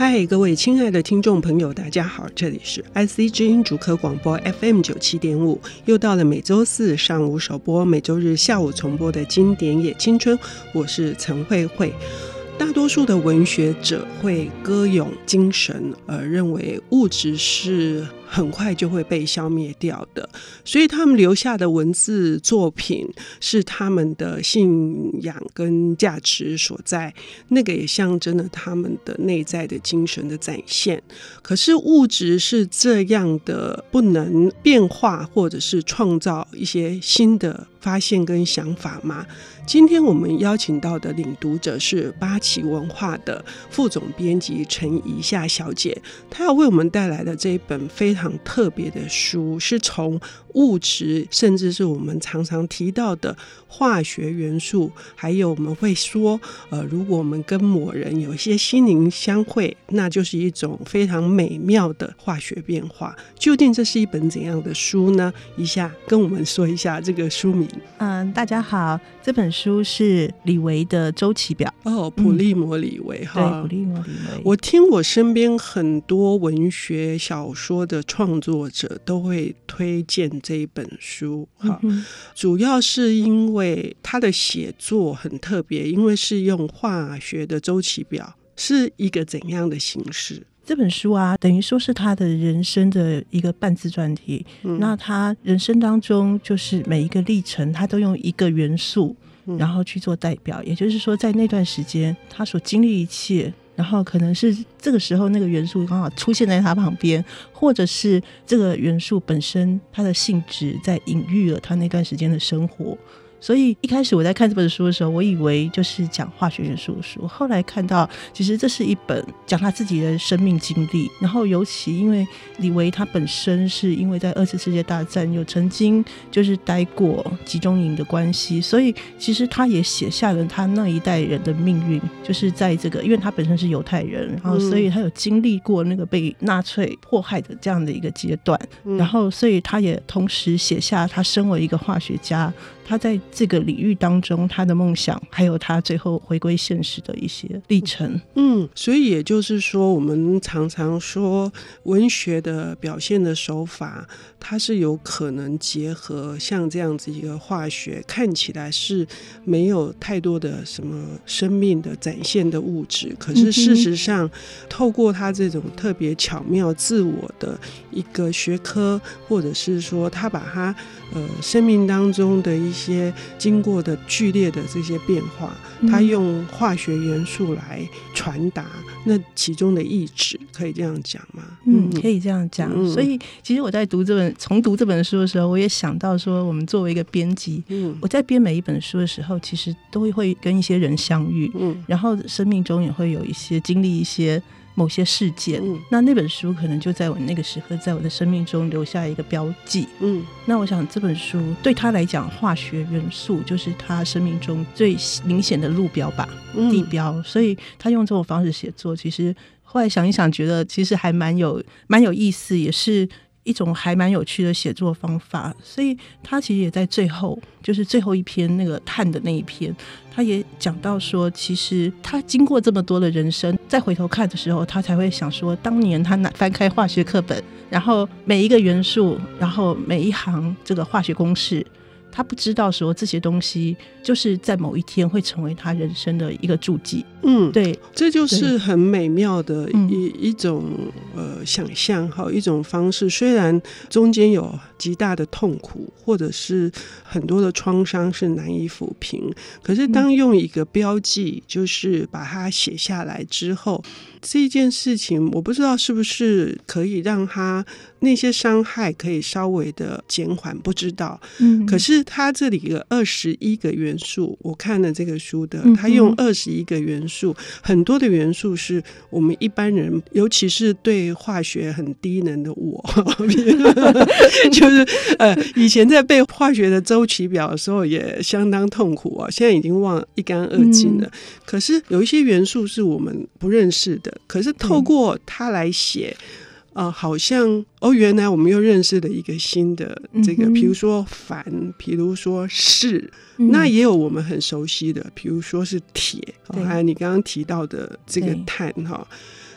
嗨，各位亲爱的听众朋友，大家好，这里是 IC 之音主科广播 FM 九七点五，又到了每周四上午首播、每周日下午重播的经典也青春，我是陈慧慧。大多数的文学者会歌咏精神，而认为物质是很快就会被消灭掉的，所以他们留下的文字作品是他们的信仰跟价值所在，那个也象征了他们的内在的精神的展现。可是物质是这样的，不能变化或者是创造一些新的发现跟想法吗？今天我们邀请到的领读者是八旗文化的副总编辑陈怡夏小姐，她要为我们带来的这一本非常。很特别的书，是从物质，甚至是我们常常提到的化学元素，还有我们会说，呃，如果我们跟某人有一些心灵相会，那就是一种非常美妙的化学变化。究竟这是一本怎样的书呢？一下跟我们说一下这个书名。嗯，大家好，这本书是李维的周期表。哦，普利摩李维哈、嗯，对，普利摩李维。我听我身边很多文学小说的。创作者都会推荐这一本书，哈、嗯，主要是因为他的写作很特别，因为是用化学的周期表，是一个怎样的形式？这本书啊，等于说是他的人生的一个半自传体。嗯、那他人生当中，就是每一个历程，他都用一个元素，然后去做代表。嗯、也就是说，在那段时间，他所经历一切。然后可能是这个时候那个元素刚好出现在他旁边，或者是这个元素本身它的性质在隐喻了他那段时间的生活。所以一开始我在看这本书的时候，我以为就是讲化学元素的书。后来看到，其实这是一本讲他自己的生命经历。然后尤其因为李维他本身是因为在二次世界大战有曾经就是待过集中营的关系，所以其实他也写下了他那一代人的命运，就是在这个，因为他本身是犹太人，然后所以他有经历过那个被纳粹迫害的这样的一个阶段。然后所以他也同时写下他身为一个化学家。他在这个领域当中，他的梦想，还有他最后回归现实的一些历程。嗯，所以也就是说，我们常常说文学的表现的手法，它是有可能结合像这样子一个化学，看起来是没有太多的什么生命的展现的物质，可是事实上，透过他这种特别巧妙自我的一个学科，或者是说他把他呃生命当中的一些些经过的剧烈的这些变化，他用化学元素来传达那其中的意志，可以这样讲吗？嗯，可以这样讲。嗯、所以，其实我在读这本重读这本书的时候，我也想到说，我们作为一个编辑，嗯，我在编每一本书的时候，其实都会跟一些人相遇，嗯，然后生命中也会有一些经历一些。某些事件，嗯、那那本书可能就在我那个时刻，在我的生命中留下一个标记。嗯，那我想这本书对他来讲，化学元素就是他生命中最明显的路标吧，嗯、地标。所以他用这种方式写作，其实后来想一想，觉得其实还蛮有蛮有意思，也是。一种还蛮有趣的写作方法，所以他其实也在最后，就是最后一篇那个探的那一篇，他也讲到说，其实他经过这么多的人生，再回头看的时候，他才会想说，当年他拿翻开化学课本，然后每一个元素，然后每一行这个化学公式。他不知道说这些东西就是在某一天会成为他人生的一个注记。嗯，对，这就是很美妙的一一种呃想象哈，一种方式。虽然中间有极大的痛苦，或者是很多的创伤是难以抚平，可是当用一个标记，就是把它写下来之后。这件事情，我不知道是不是可以让他那些伤害可以稍微的减缓，不知道。嗯，可是他这里有二十一个元素，我看了这个书的，他用二十一个元素，很多的元素是我们一般人，尤其是对化学很低能的我，就是呃，以前在背化学的周期表的时候也相当痛苦啊，现在已经忘一干二净了。嗯，可是有一些元素是我们不认识的。可是透过它来写，啊、呃，好像哦，原来我们又认识了一个新的这个，比如说鈩，比如说是，嗯、那也有我们很熟悉的，比如说是铁，还有你刚刚提到的这个碳哈。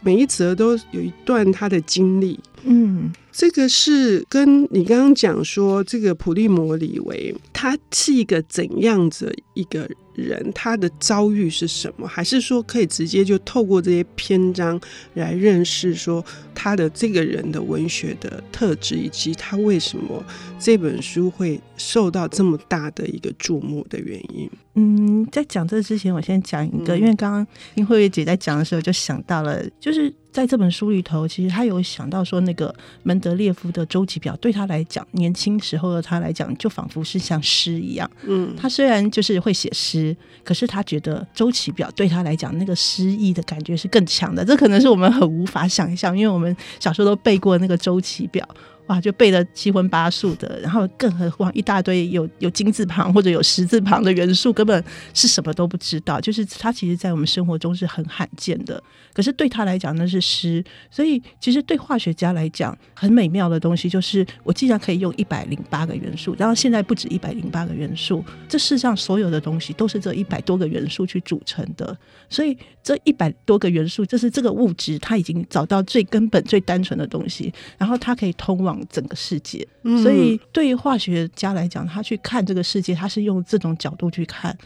每一则都有一段他的经历。嗯，这个是跟你刚刚讲说，这个普利摩里维他是一个怎样的一个人，他的遭遇是什么？还是说可以直接就透过这些篇章来认识说他的这个人的文学的特质，以及他为什么这本书会受到这么大的一个注目的原因？嗯，在讲这之前，我先讲一个，嗯、因为刚刚听慧月姐在讲的时候，就想到了，就是。在这本书里头，其实他有想到说，那个门德列夫的周期表对他来讲，年轻时候的他来讲，就仿佛是像诗一样。嗯，他虽然就是会写诗，可是他觉得周期表对他来讲，那个诗意的感觉是更强的。这可能是我们很无法想象，因为我们小时候都背过那个周期表。哇，就背了七荤八素的，然后更何况一大堆有有金字旁或者有十字旁的元素，根本是什么都不知道。就是它其实，在我们生活中是很罕见的，可是对他来讲那是诗。所以，其实对化学家来讲，很美妙的东西就是，我既然可以用一百零八个元素，然后现在不止一百零八个元素，这世上所有的东西都是这一百多个元素去组成的。所以，这一百多个元素，就是这个物质，它已经找到最根本、最单纯的东西，然后它可以通往。整个世界，所以对于化学家来讲，他去看这个世界，他是用这种角度去看。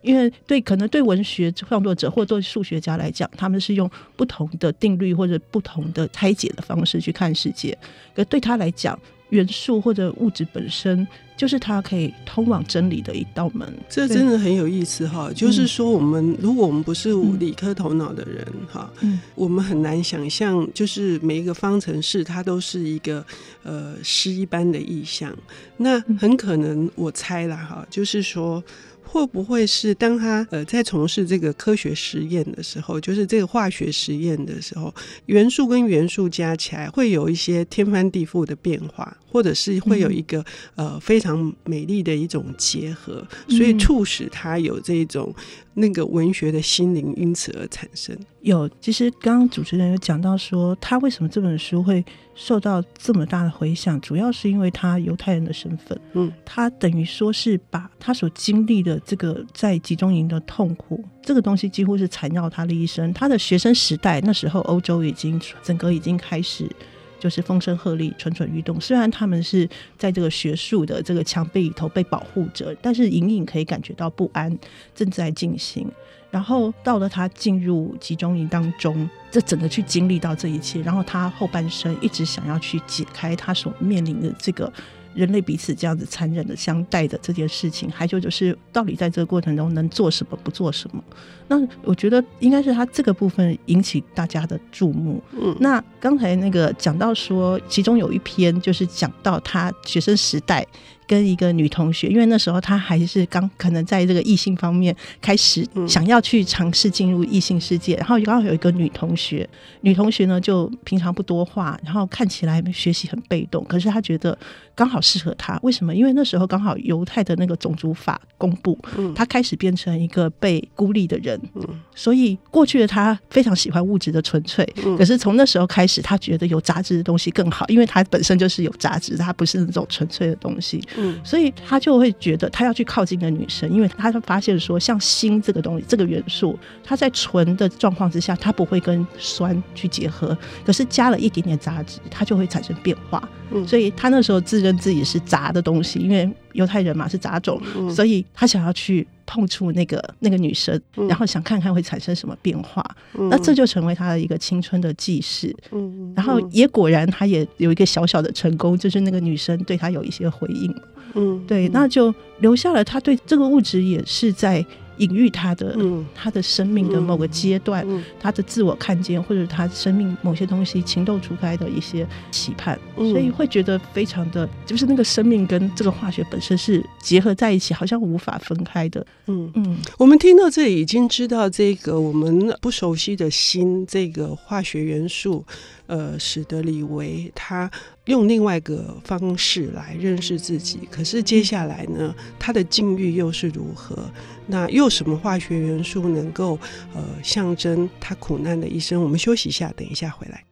因为对可能对文学创作者或对数学家来讲，他们是用不同的定律或者不同的拆解的方式去看世界。可对他来讲，元素或者物质本身。就是它可以通往真理的一道门，这真的很有意思哈。就是说，我们如果我们不是理科头脑的人哈，嗯，我们很难想象，就是每一个方程式它都是一个呃诗一般的意象。那很可能我猜了哈，就是说。会不会是当他呃在从事这个科学实验的时候，就是这个化学实验的时候，元素跟元素加起来会有一些天翻地覆的变化，或者是会有一个呃非常美丽的一种结合，所以促使他有这种。那个文学的心灵因此而产生。有，其实刚刚主持人有讲到说，他为什么这本书会受到这么大的回响，主要是因为他犹太人的身份。嗯，他等于说是把他所经历的这个在集中营的痛苦，这个东西几乎是缠绕他的一生。他的学生时代那时候，欧洲已经整个已经开始。就是风声鹤唳，蠢蠢欲动。虽然他们是在这个学术的这个墙壁里头被保护着，但是隐隐可以感觉到不安正在进行。然后到了他进入集中营当中，这整个去经历到这一切，然后他后半生一直想要去解开他所面临的这个。人类彼此这样子残忍的相待的这件事情，还有就是到底在这个过程中能做什么，不做什么？那我觉得应该是他这个部分引起大家的注目。嗯，那刚才那个讲到说，其中有一篇就是讲到他学生时代。跟一个女同学，因为那时候她还是刚可能在这个异性方面开始想要去尝试进入异性世界，然后刚好有一个女同学，女同学呢就平常不多话，然后看起来学习很被动，可是她觉得刚好适合她。为什么？因为那时候刚好犹太的那个种族法公布，她开始变成一个被孤立的人，所以过去的她非常喜欢物质的纯粹，可是从那时候开始，她觉得有杂质的东西更好，因为她本身就是有杂质，她不是那种纯粹的东西。所以他就会觉得他要去靠近的女生，因为他发现说，像锌这个东西，这个元素，它在纯的状况之下，它不会跟酸去结合，可是加了一点点杂质，它就会产生变化。嗯，所以他那时候自认自己是杂的东西，因为犹太人嘛是杂种，所以他想要去。碰触那个那个女生，然后想看看会产生什么变化，嗯、那这就成为他的一个青春的记事。嗯，然后也果然，他也有一个小小的成功，就是那个女生对他有一些回应。嗯，对，那就留下了他对这个物质也是在。隐喻他的，嗯、他的生命的某个阶段，他的自我看见，或者他生命某些东西情窦初开的一些期盼，嗯、所以会觉得非常的，就是那个生命跟这个化学本身是结合在一起，好像无法分开的。嗯。嗯，嗯我们听到这里已经知道这个我们不熟悉的锌这个化学元素。呃，使得李维他用另外一个方式来认识自己，可是接下来呢，他的境遇又是如何？那又什么化学元素能够呃象征他苦难的一生？我们休息一下，等一下回来。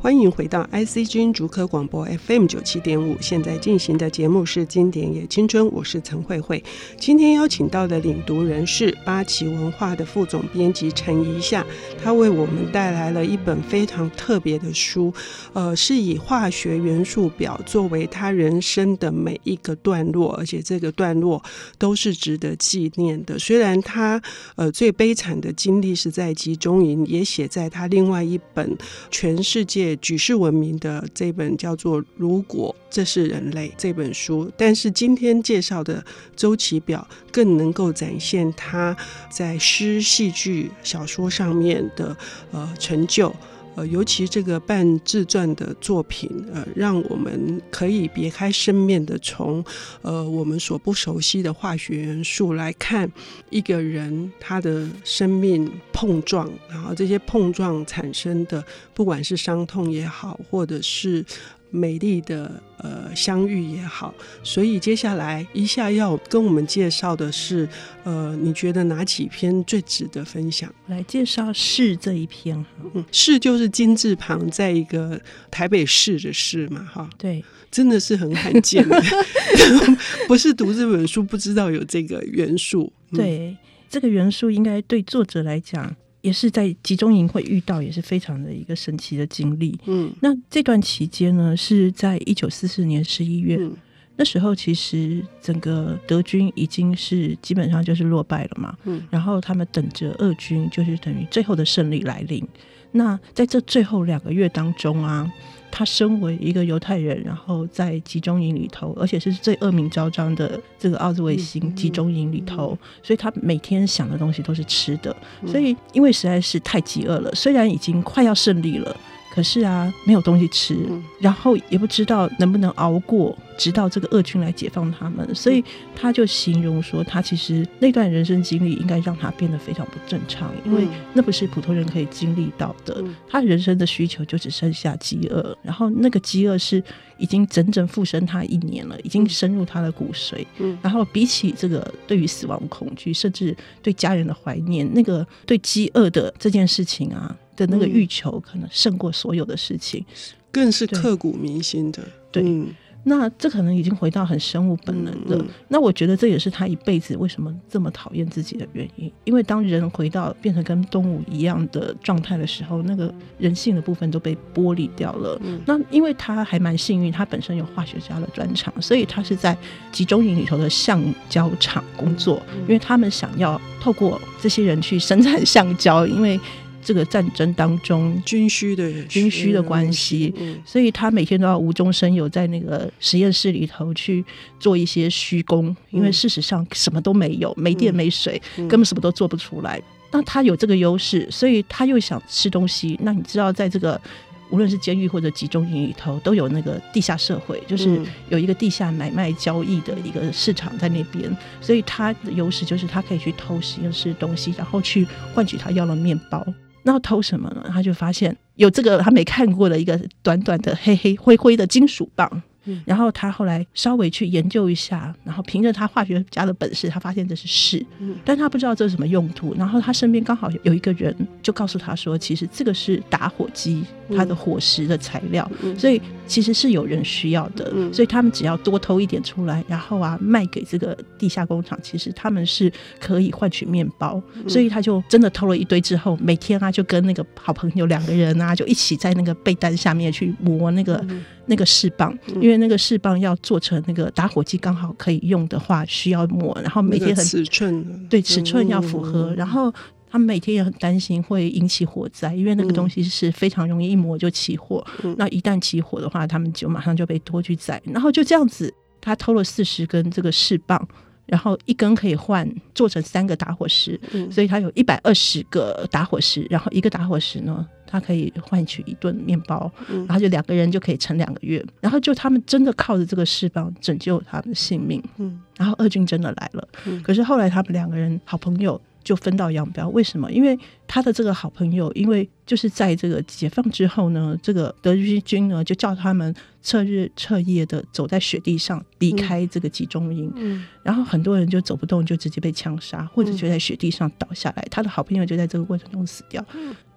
欢迎回到 IC 之音竹科广播 FM 九七点五，现在进行的节目是《经典也青春》，我是陈慧慧。今天邀请到的领读人是八旗文化的副总编辑陈怡夏，他为我们带来了一本非常特别的书，呃，是以化学元素表作为他人生的每一个段落，而且这个段落都是值得纪念的。虽然他呃最悲惨的经历是在集中营，也写在他另外一本全世界举世闻名的这本叫做《如果这是人类》这本书，但是今天介绍的周期表更能够展现他在诗、戏剧、小说上面的呃成就。呃，尤其这个半自传的作品，呃，让我们可以别开生面的从呃我们所不熟悉的化学元素来看一个人他的生命碰撞，然后这些碰撞产生的，不管是伤痛也好，或者是。美丽的呃相遇也好，所以接下来一下要跟我们介绍的是，呃，你觉得哪几篇最值得分享？来介绍市这一篇，嗯，市就是金字旁在一个台北市的市嘛，哈，对，真的是很罕见的，不是读这本书不知道有这个元素，嗯、对，这个元素应该对作者来讲。也是在集中营会遇到，也是非常的一个神奇的经历。嗯，那这段期间呢，是在一九四四年十一月，嗯，那时候，其实整个德军已经是基本上就是落败了嘛。嗯，然后他们等着俄军，就是等于最后的胜利来临。那在这最后两个月当中啊。他身为一个犹太人，然后在集中营里头，而且是最恶名昭彰的这个奥兹维辛集中营里头，所以他每天想的东西都是吃的。所以因为实在是太饥饿了，虽然已经快要胜利了。可是啊，没有东西吃，然后也不知道能不能熬过，直到这个恶军来解放他们。所以他就形容说，他其实那段人生经历应该让他变得非常不正常，因为那不是普通人可以经历到的。他人生的需求就只剩下饥饿，然后那个饥饿是已经整整附身他一年了，已经深入他的骨髓。然后比起这个对于死亡恐惧，甚至对家人的怀念，那个对饥饿的这件事情啊。的那个欲求可能胜过所有的事情，更是刻骨铭心的。对，那这可能已经回到很生物本能的。嗯嗯、那我觉得这也是他一辈子为什么这么讨厌自己的原因。因为当人回到变成跟动物一样的状态的时候，那个人性的部分都被剥离掉了。嗯、那因为他还蛮幸运，他本身有化学家的专长，所以他是在集中营里头的橡胶厂工作，因为他们想要透过这些人去生产橡胶，因为。这个战争当中，军需的军需的关系，所以他每天都要无中生有，在那个实验室里头去做一些虚工，因为事实上什么都没有，没电没水，根本什么都做不出来。那他有这个优势，所以他又想吃东西。那你知道，在这个无论是监狱或者集中营里头，都有那个地下社会，就是有一个地下买卖交易的一个市场在那边。所以他的优势就是他可以去偷实验室的东西，然后去换取他要的面包。那要偷什么呢？他就发现有这个他没看过的一个短短的黑黑灰灰的金属棒。然后他后来稍微去研究一下，然后凭着他化学家的本事，他发现这是楔，但他不知道这是什么用途。然后他身边刚好有一个人，就告诉他说，其实这个是打火机它的火石的材料，所以其实是有人需要的。所以他们只要多偷一点出来，然后啊卖给这个地下工厂，其实他们是可以换取面包。所以他就真的偷了一堆之后，每天啊就跟那个好朋友两个人啊就一起在那个被单下面去磨那个。那个试棒，因为那个试棒要做成那个打火机刚好可以用的话，需要磨，然后每天很尺寸，对尺寸要符合，然后他们每天也很担心会引起火灾，因为那个东西是非常容易一磨就起火，那一旦起火的话，他们就马上就被拖去宰，然后就这样子，他偷了四十根这个试棒。然后一根可以换做成三个打火石，嗯、所以他有一百二十个打火石。然后一个打火石呢，它可以换取一顿面包。嗯、然后就两个人就可以撑两个月。然后就他们真的靠着这个试棒拯救他们的性命。嗯、然后俄军真的来了。嗯、可是后来他们两个人好朋友。就分道扬镳，为什么？因为他的这个好朋友，因为就是在这个解放之后呢，这个德军呢就叫他们彻日彻夜的走在雪地上离开这个集中营，嗯，然后很多人就走不动，就直接被枪杀，或者就在雪地上倒下来。他的好朋友就在这个过程中死掉。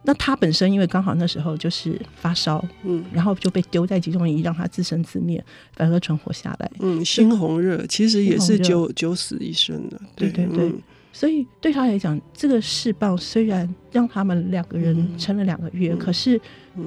那他本身因为刚好那时候就是发烧，嗯，然后就被丢在集中营，让他自生自灭，反而存活下来。嗯，猩红热其实也是九九死一生的，对对对。嗯所以对他来讲，这个释放虽然让他们两个人撑了两个月，嗯、可是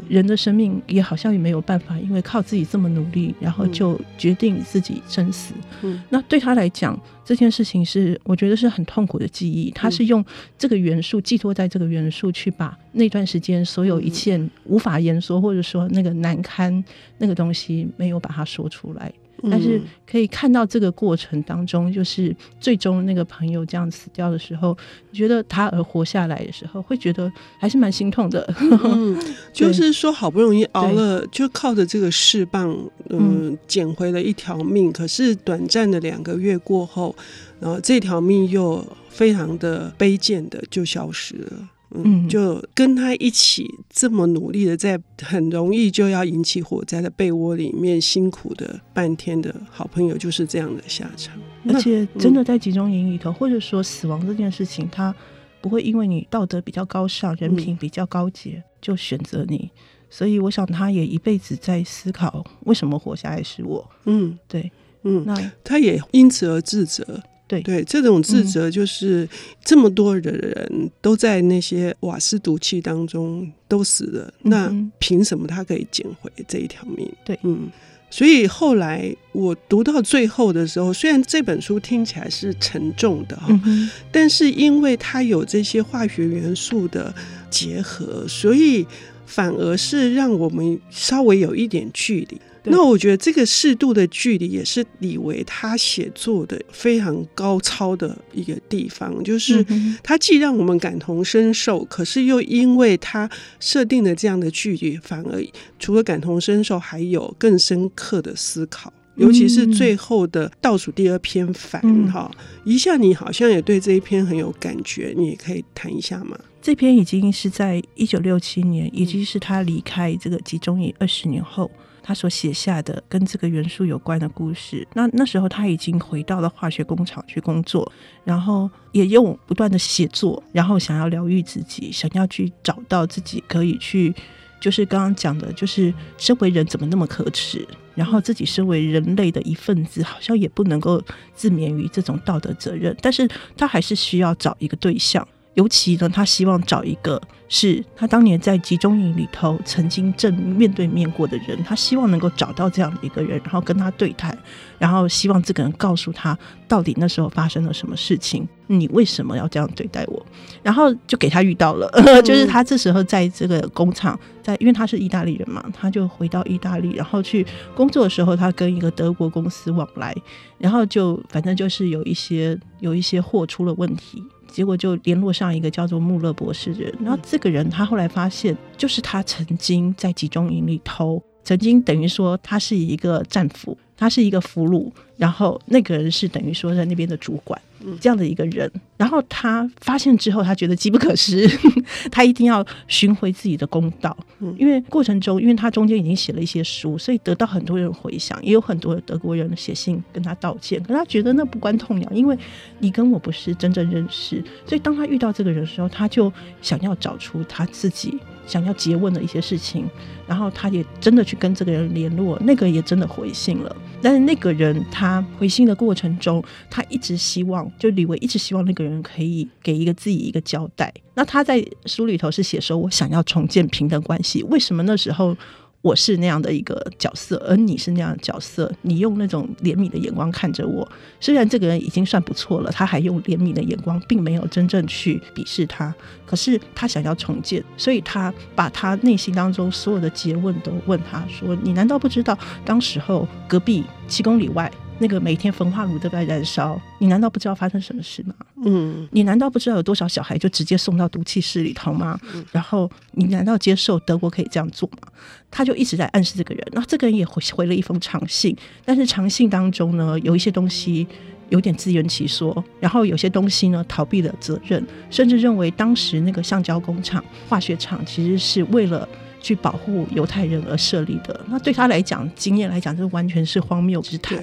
人的生命也好像也没有办法，因为靠自己这么努力，然后就决定自己生死。嗯，那对他来讲，这件事情是我觉得是很痛苦的记忆。他是用这个元素寄托在这个元素，去把那段时间所有一切无法言说，或者说那个难堪那个东西没有把它说出来。但是可以看到这个过程当中，就是最终那个朋友这样死掉的时候，觉得他而活下来的时候，会觉得还是蛮心痛的。嗯，就是说好不容易熬了，就靠着这个释棒，嗯，捡回了一条命。可是短暂的两个月过后，然后这条命又非常的卑贱的就消失了。嗯，就跟他一起这么努力的，在很容易就要引起火灾的被窝里面辛苦的半天的好朋友，就是这样的下场。而且，真的在集中营里头，或者说死亡这件事情，他不会因为你道德比较高尚、人品比较高洁就选择你。所以，我想他也一辈子在思考，为什么活下来是我？嗯，对，嗯，那他也因此而自责。对。对，这种自责就是这么多的人都在那些瓦斯毒气当中都死了，嗯、那凭什么他可以捡回这一条命？对，嗯，所以后来我读到最后的时候，虽然这本书听起来是沉重的哈，嗯、但是因为它有这些化学元素的结合，所以反而是让我们稍微有一点距离。那我觉得这个适度的距离也是李维他写作的非常高超的一个地方，就是他既让我们感同身受，可是又因为他设定的这样的距离，反而除了感同身受，还有更深刻的思考。尤其是最后的倒数第二篇反哈，一下你好像也对这一篇很有感觉，你也可以谈一下吗？这篇已经是在一九六七年，已经是他离开这个集中营二十年后。他所写下的跟这个元素有关的故事，那那时候他已经回到了化学工厂去工作，然后也用不断的写作，然后想要疗愈自己，想要去找到自己可以去，就是刚刚讲的，就是身为人怎么那么可耻，然后自己身为人类的一份子，好像也不能够自免于这种道德责任，但是他还是需要找一个对象。尤其呢，他希望找一个是他当年在集中营里头曾经正面对面过的人，他希望能够找到这样的一个人，然后跟他对谈，然后希望这个人告诉他到底那时候发生了什么事情，你为什么要这样对待我？然后就给他遇到了，就是他这时候在这个工厂，在因为他是意大利人嘛，他就回到意大利，然后去工作的时候，他跟一个德国公司往来，然后就反正就是有一些有一些货出了问题。结果就联络上一个叫做穆勒博士的人，然后这个人他后来发现，就是他曾经在集中营里偷，曾经等于说他是一个战俘，他是一个俘虏，然后那个人是等于说在那边的主管。这样的一个人，然后他发现之后，他觉得机不可失，他一定要寻回自己的公道。因为过程中，因为他中间已经写了一些书，所以得到很多人回响，也有很多德国人写信跟他道歉。可他觉得那不关痛痒，因为你跟我不是真正认识，所以当他遇到这个人的时候，他就想要找出他自己想要结问的一些事情，然后他也真的去跟这个人联络，那个也真的回信了。但是那个人他回信的过程中，他一直希望。就李维一直希望那个人可以给一个自己一个交代。那他在书里头是写说，我想要重建平等关系。为什么那时候我是那样的一个角色，而你是那样的角色？你用那种怜悯的眼光看着我。虽然这个人已经算不错了，他还用怜悯的眼光，并没有真正去鄙视他。可是他想要重建，所以他把他内心当中所有的诘问都问他说：“你难道不知道当时候隔壁七公里外？”那个每天焚化炉都在燃烧，你难道不知道发生什么事吗？嗯，你难道不知道有多少小孩就直接送到毒气室里头吗？嗯，然后你难道接受德国可以这样做吗？他就一直在暗示这个人，那这个人也回回了一封长信，但是长信当中呢，有一些东西有点自圆其说，然后有些东西呢逃避了责任，甚至认为当时那个橡胶工厂、化学厂其实是为了。去保护犹太人而设立的。那对他来讲，经验来讲，这完全是荒谬之谈。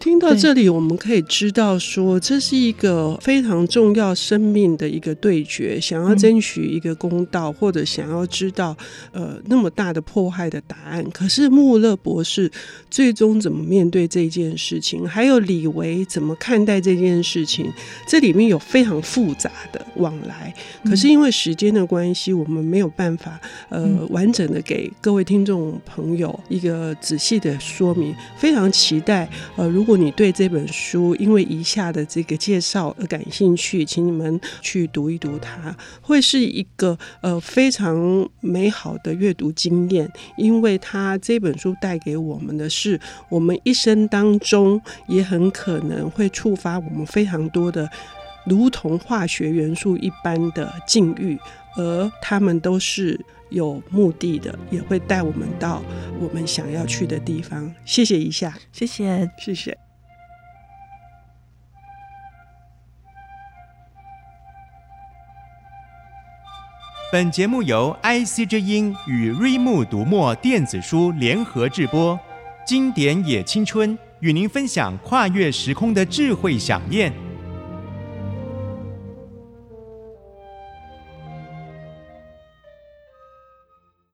听到这里，我们可以知道说，这是一个非常重要生命的一个对决，想要争取一个公道，或者想要知道呃那么大的迫害的答案。可是穆勒博士最终怎么面对这件事情，还有李维怎么看待这件事情，这里面有非常复杂的往来。可是因为时间的关系，我们没有办法呃完整的给各位听众朋友一个仔细的说明。非常期待呃如如如果你对这本书因为以下的这个介绍而感兴趣，请你们去读一读它，会是一个呃非常美好的阅读经验。因为它这本书带给我们的是，我们一生当中也很可能会触发我们非常多的，如同化学元素一般的境遇，而他们都是。有目的的，也会带我们到我们想要去的地方。谢谢一下，谢谢，谢谢。本节目由 IC 之音与瑞木读墨电子书联合制播，经典也青春与您分享跨越时空的智慧饗宴。